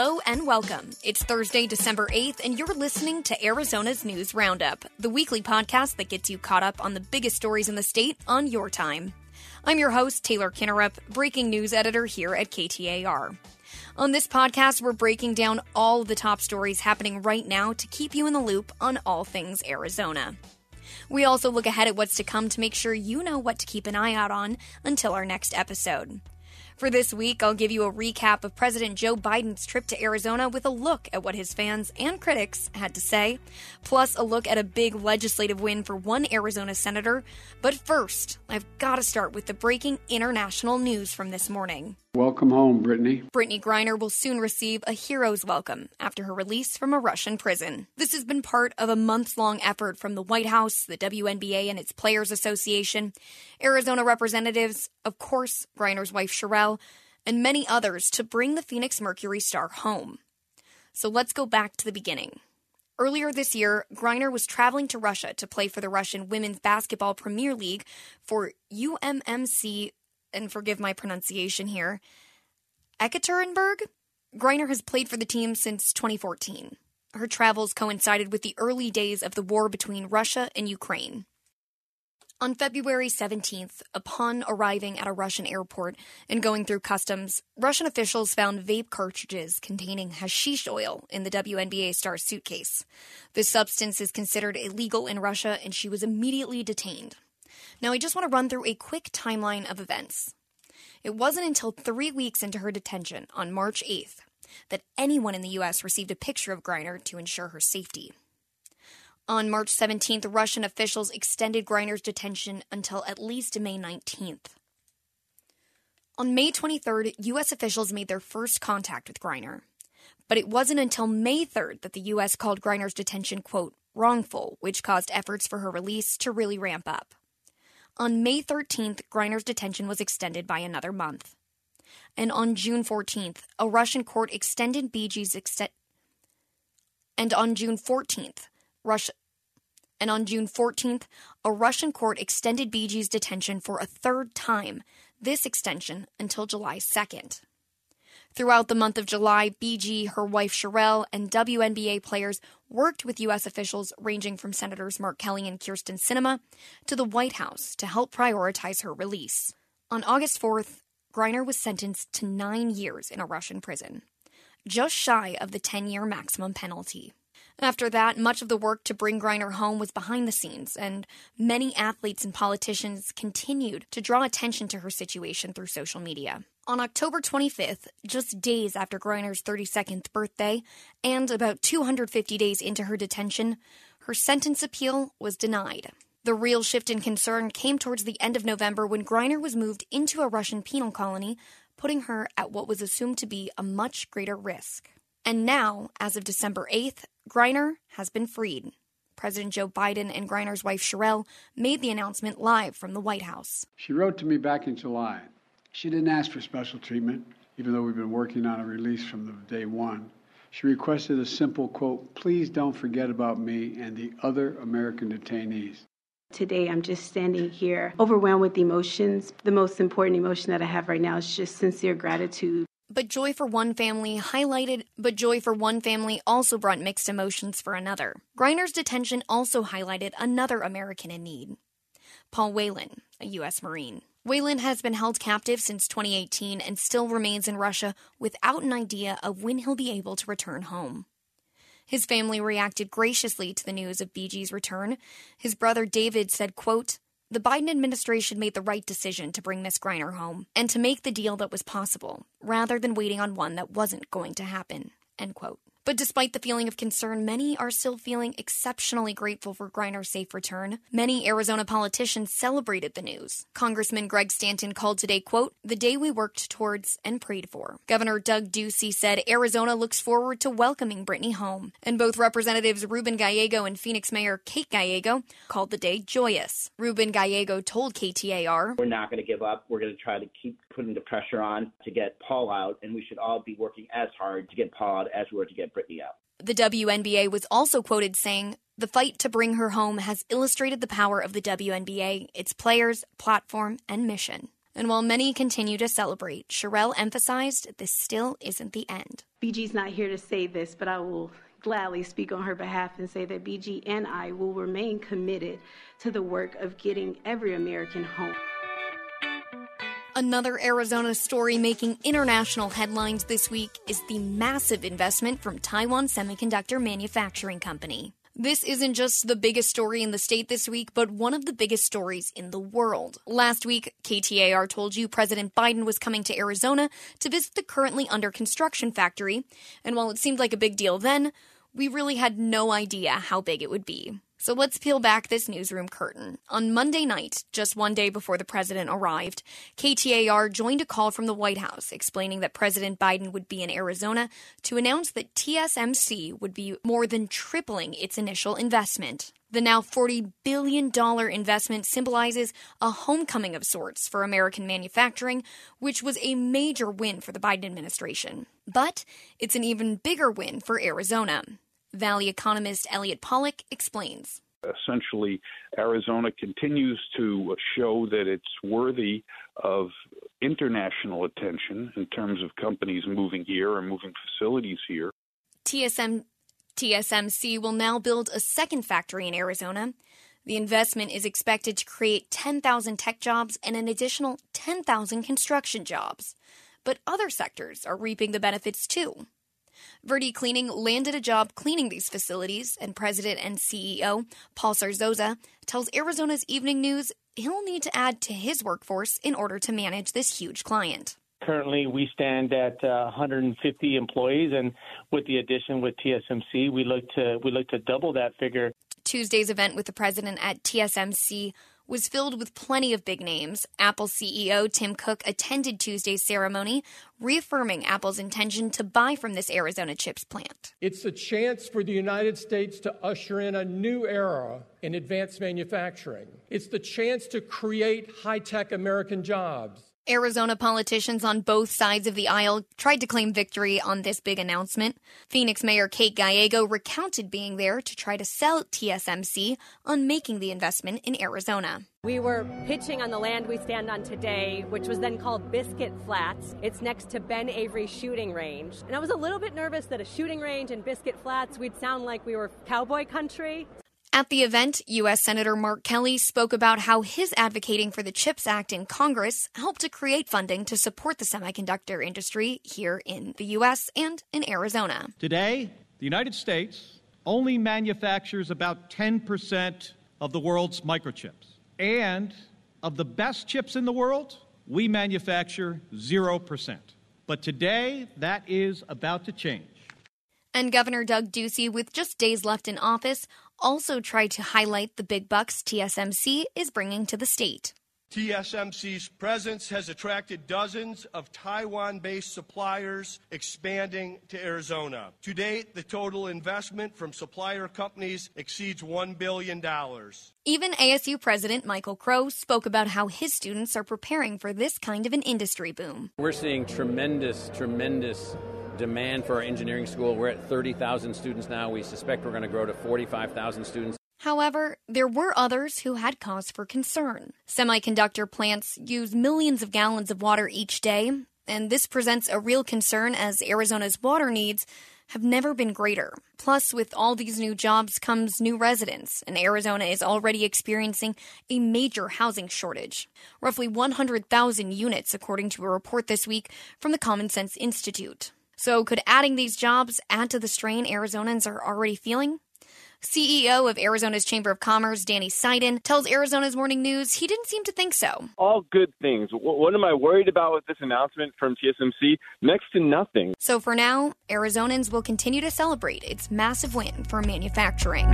Hello and welcome. It's Thursday, December 8th, and you're listening to Arizona's News Roundup, the weekly podcast that gets you caught up on the biggest stories in the state on your time. I'm your host, Taylor Kinnerup, breaking news editor here at KTAR. On this podcast, we're breaking down all the top stories happening right now to keep you in the loop on all things Arizona. We also look ahead at what's to come to make sure you know what to keep an eye out on until our next episode. For this week, I'll give you a recap of President Joe Biden's trip to Arizona with a look at what his fans and critics had to say, plus a look at a big legislative win for one Arizona senator. But first, I've got to start with the breaking international news from this morning. Welcome home, Brittney. Brittney Griner will soon receive a hero's welcome after her release from a Russian prison. This has been part of a months long effort from the White House, the WNBA, and its Players Association, Arizona representatives, of course, Griner's wife Cherelle, and many others to bring the Phoenix Mercury star home. So let's go back to the beginning. Earlier this year, Griner was traveling to Russia to play for the Russian Women's Basketball Premier League for UMMC and forgive my pronunciation here, Ekaterinburg. Griner has played for the team since 2014. Her travels coincided with the early days of the war between Russia and Ukraine. On February 17th, upon arriving at a Russian airport and going through customs, Russian officials found vape cartridges containing hashish oil in the WNBA star's suitcase. The substance is considered illegal in Russia, and she was immediately detained. Now, I just want to run through a quick timeline of events. It wasn't until three weeks into her detention on March 8th that anyone in the U.S. received a picture of Griner to ensure her safety. On March 17th, Russian officials extended Griner's detention until at least May 19th. On May 23rd, U.S. officials made their first contact with Griner. But it wasn't until May 3rd that the U.S. called Griner's detention, quote, wrongful, which caused efforts for her release to really ramp up. On May 13th, Griner's detention was extended by another month. And on June 14th, a Russian court extended BG's extent. And on June 14th, Russia. And on June 14th, a Russian court extended BG's detention for a third time, this extension until July 2nd. Throughout the month of July, BG, her wife Cherelle, and WNBA players worked with U.S. officials ranging from Senators Mark Kelly and Kyrsten Sinema to the White House to help prioritize her release. On August 4th, Griner was sentenced to nine years in a Russian prison, just shy of the 10 year maximum penalty. After that, much of the work to bring Griner home was behind the scenes, and many athletes and politicians continued to draw attention to her situation through social media. On October 25th, just days after Griner's 32nd birthday, and about 250 days into her detention, her sentence appeal was denied. The real shift in concern came towards the end of November when Griner was moved into a Russian penal colony, putting her at what was assumed to be a much greater risk. And now, as of December 8th, Griner has been freed. President Joe Biden and Griner's wife Cherelle made the announcement live from the White House. She wrote to me back in July. She didn't ask for special treatment, even though we've been working on a release from the day one. She requested a simple quote Please don't forget about me and the other American detainees. Today, I'm just standing here overwhelmed with emotions. The most important emotion that I have right now is just sincere gratitude but Joy for one family highlighted, but Joy for one family also brought mixed emotions for another. Griner's detention also highlighted another American in need Paul Whelan, a U.S. Marine. Whelan has been held captive since 2018 and still remains in Russia without an idea of when he'll be able to return home. His family reacted graciously to the news of BG's return. His brother David said, quote, the Biden administration made the right decision to bring Miss Griner home and to make the deal that was possible, rather than waiting on one that wasn't going to happen. End quote. But despite the feeling of concern, many are still feeling exceptionally grateful for Griner's safe return. Many Arizona politicians celebrated the news. Congressman Greg Stanton called today, quote, the day we worked towards and prayed for. Governor Doug Ducey said Arizona looks forward to welcoming Brittney home. And both Representatives Ruben Gallego and Phoenix Mayor Kate Gallego called the day joyous. Ruben Gallego told KTAR, We're not going to give up. We're going to try to keep putting the pressure on to get Paul out, and we should all be working as hard to get Paul out as we were to get Brittney out. The WNBA was also quoted saying, The fight to bring her home has illustrated the power of the WNBA, its players, platform, and mission. And while many continue to celebrate, Cherelle emphasized this still isn't the end. BG's not here to say this, but I will gladly speak on her behalf and say that BG and I will remain committed to the work of getting every American home. Another Arizona story making international headlines this week is the massive investment from Taiwan Semiconductor Manufacturing Company. This isn't just the biggest story in the state this week, but one of the biggest stories in the world. Last week, KTAR told you President Biden was coming to Arizona to visit the currently under construction factory, and while it seemed like a big deal then, we really had no idea how big it would be. So let's peel back this newsroom curtain. On Monday night, just one day before the president arrived, KTAR joined a call from the White House explaining that President Biden would be in Arizona to announce that TSMC would be more than tripling its initial investment. The now $40 billion investment symbolizes a homecoming of sorts for American manufacturing, which was a major win for the Biden administration. But it's an even bigger win for Arizona. Valley economist Elliott Pollack explains. Essentially, Arizona continues to show that it's worthy of international attention in terms of companies moving here or moving facilities here. TSM, TSMC will now build a second factory in Arizona. The investment is expected to create 10,000 tech jobs and an additional 10,000 construction jobs. But other sectors are reaping the benefits too. Verde Cleaning landed a job cleaning these facilities, and President and CEO Paul Zarzosa tells Arizona's Evening News he'll need to add to his workforce in order to manage this huge client. Currently, we stand at uh, 150 employees, and with the addition with TSMC, we look to we look to double that figure. Tuesday's event with the president at TSMC was filled with plenty of big names. Apple CEO Tim Cook attended Tuesday's ceremony, reaffirming Apple's intention to buy from this Arizona chips plant. It's a chance for the United States to usher in a new era in advanced manufacturing. It's the chance to create high tech American jobs. Arizona politicians on both sides of the aisle tried to claim victory on this big announcement. Phoenix Mayor Kate Gallego recounted being there to try to sell TSMC on making the investment in Arizona. We were pitching on the land we stand on today, which was then called Biscuit Flats. It's next to Ben Avery Shooting Range. And I was a little bit nervous that a shooting range and Biscuit Flats, we'd sound like we were cowboy country. At the event, U.S. Senator Mark Kelly spoke about how his advocating for the CHIPS Act in Congress helped to create funding to support the semiconductor industry here in the U.S. and in Arizona. Today, the United States only manufactures about 10% of the world's microchips. And of the best chips in the world, we manufacture 0%. But today, that is about to change. And Governor Doug Ducey, with just days left in office, also tried to highlight the big bucks TSMC is bringing to the state. TSMC's presence has attracted dozens of Taiwan based suppliers expanding to Arizona. To date, the total investment from supplier companies exceeds $1 billion. Even ASU President Michael Crow spoke about how his students are preparing for this kind of an industry boom. We're seeing tremendous, tremendous demand for our engineering school. We're at 30,000 students now. We suspect we're going to grow to 45,000 students. However, there were others who had cause for concern. Semiconductor plants use millions of gallons of water each day, and this presents a real concern as Arizona's water needs have never been greater. Plus, with all these new jobs comes new residents, and Arizona is already experiencing a major housing shortage. Roughly 100,000 units, according to a report this week from the Common Sense Institute. So, could adding these jobs add to the strain Arizonans are already feeling? CEO of Arizona's Chamber of Commerce, Danny Seiden, tells Arizona's Morning News he didn't seem to think so. All good things. What am I worried about with this announcement from TSMC? Next to nothing. So for now, Arizonans will continue to celebrate its massive win for manufacturing.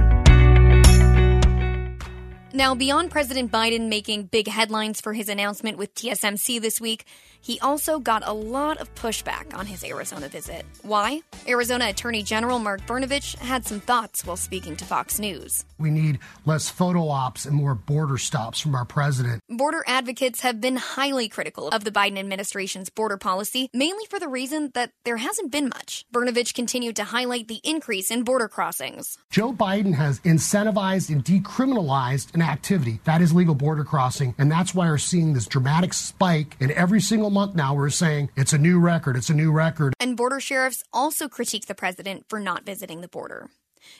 Now, beyond President Biden making big headlines for his announcement with TSMC this week, he also got a lot of pushback on his Arizona visit. Why? Arizona Attorney General Mark Brnovich had some thoughts while speaking to Fox News. We need less photo ops and more border stops from our president. Border advocates have been highly critical of the Biden administration's border policy, mainly for the reason that there hasn't been much. Brnovich continued to highlight the increase in border crossings. Joe Biden has incentivized and decriminalized an activity. That is legal border crossing. And that's why we're seeing this dramatic spike. And every single month now, we're saying it's a new record. It's a new record. And border sheriffs also critique the president for not visiting the border.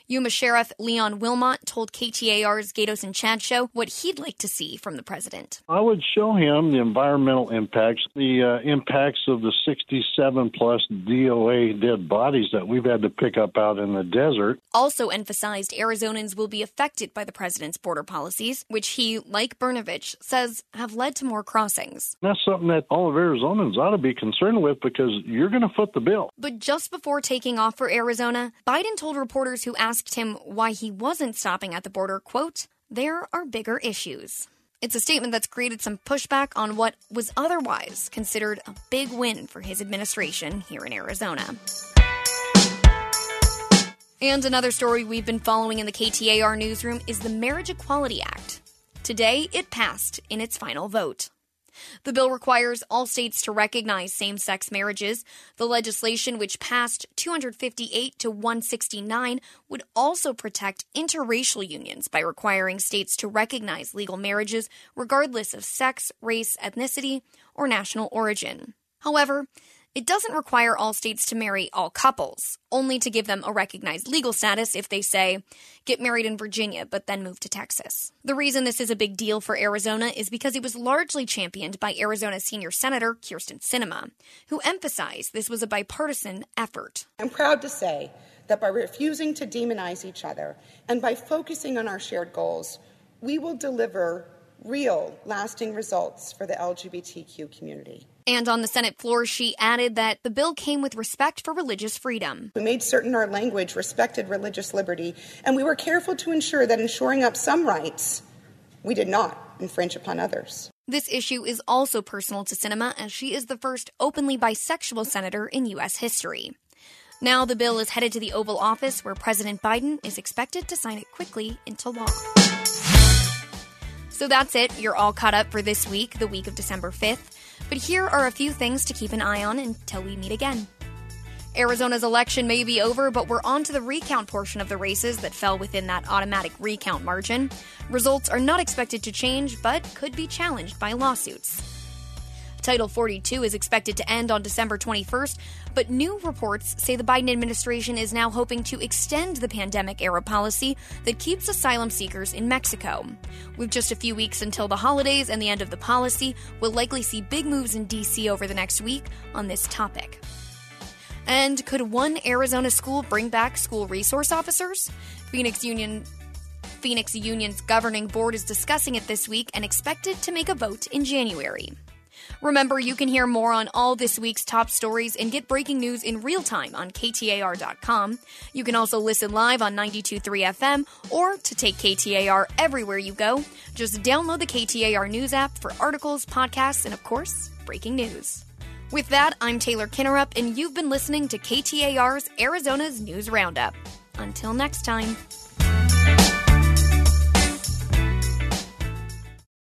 Yuma Sheriff Leon Wilmot told KTAR's Gaydos and Chad show what he'd like to see from the president. I would show him the environmental impacts, the uh, impacts of the 67 plus DOA dead bodies that we've had to pick up out in the desert. Also emphasized Arizonans will be affected by the president's border policies, which he, like Brnovich, says have led to more crossings. That's something that all of Arizonans ought to be concerned with because you're going to foot the bill. But just before taking off for Arizona, Biden told reporters who asked him why he wasn't stopping at the border, quote, there are bigger issues. It's a statement that's created some pushback on what was otherwise considered a big win for his administration here in Arizona. And another story we've been following in the KTAR newsroom is the Marriage Equality Act. Today, it passed in its final vote. The bill requires all states to recognize same sex marriages. The legislation, which passed 258 to 169, would also protect interracial unions by requiring states to recognize legal marriages regardless of sex, race, ethnicity, or national origin. However, it doesn't require all states to marry all couples, only to give them a recognized legal status if they say, get married in Virginia but then move to Texas. The reason this is a big deal for Arizona is because it was largely championed by Arizona senior senator Kyrsten Sinema, who emphasized this was a bipartisan effort. I'm proud to say that by refusing to demonize each other and by focusing on our shared goals, we will deliver real, lasting results for the LGBTQ community. And on the Senate floor, she added that the bill came with respect for religious freedom. We made certain our language respected religious liberty, and we were careful to ensure that in shoring up some rights, we did not infringe upon others. This issue is also personal to Sinema, as she is the first openly bisexual senator in U.S. history. Now the bill is headed to the Oval Office, where President Biden is expected to sign it quickly into law. So that's it. You're all caught up for this week, the week of December 5th. But here are a few things to keep an eye on until we meet again. Arizona's election may be over, but we're on to the recount portion of the races that fell within that automatic recount margin. Results are not expected to change, but could be challenged by lawsuits. Title 42 is expected to end on December 21st, but new reports say the Biden administration is now hoping to extend the pandemic era policy that keeps asylum seekers in Mexico. With just a few weeks until the holidays and the end of the policy, we'll likely see big moves in D.C. over the next week on this topic. And could one Arizona school bring back school resource officers? Phoenix Union Phoenix Union's governing board is discussing it this week and expected to make a vote in January. Remember, you can hear more on all this week's top stories and get breaking news in real time on KTAR.com. You can also listen live on 92.3 FM or to take KTAR everywhere you go. Just download the KTAR News app for articles, podcasts, and of course, breaking news. With that, I'm Taylor Kinnerup, and you've been listening to KTAR's Arizona's News Roundup. Until next time.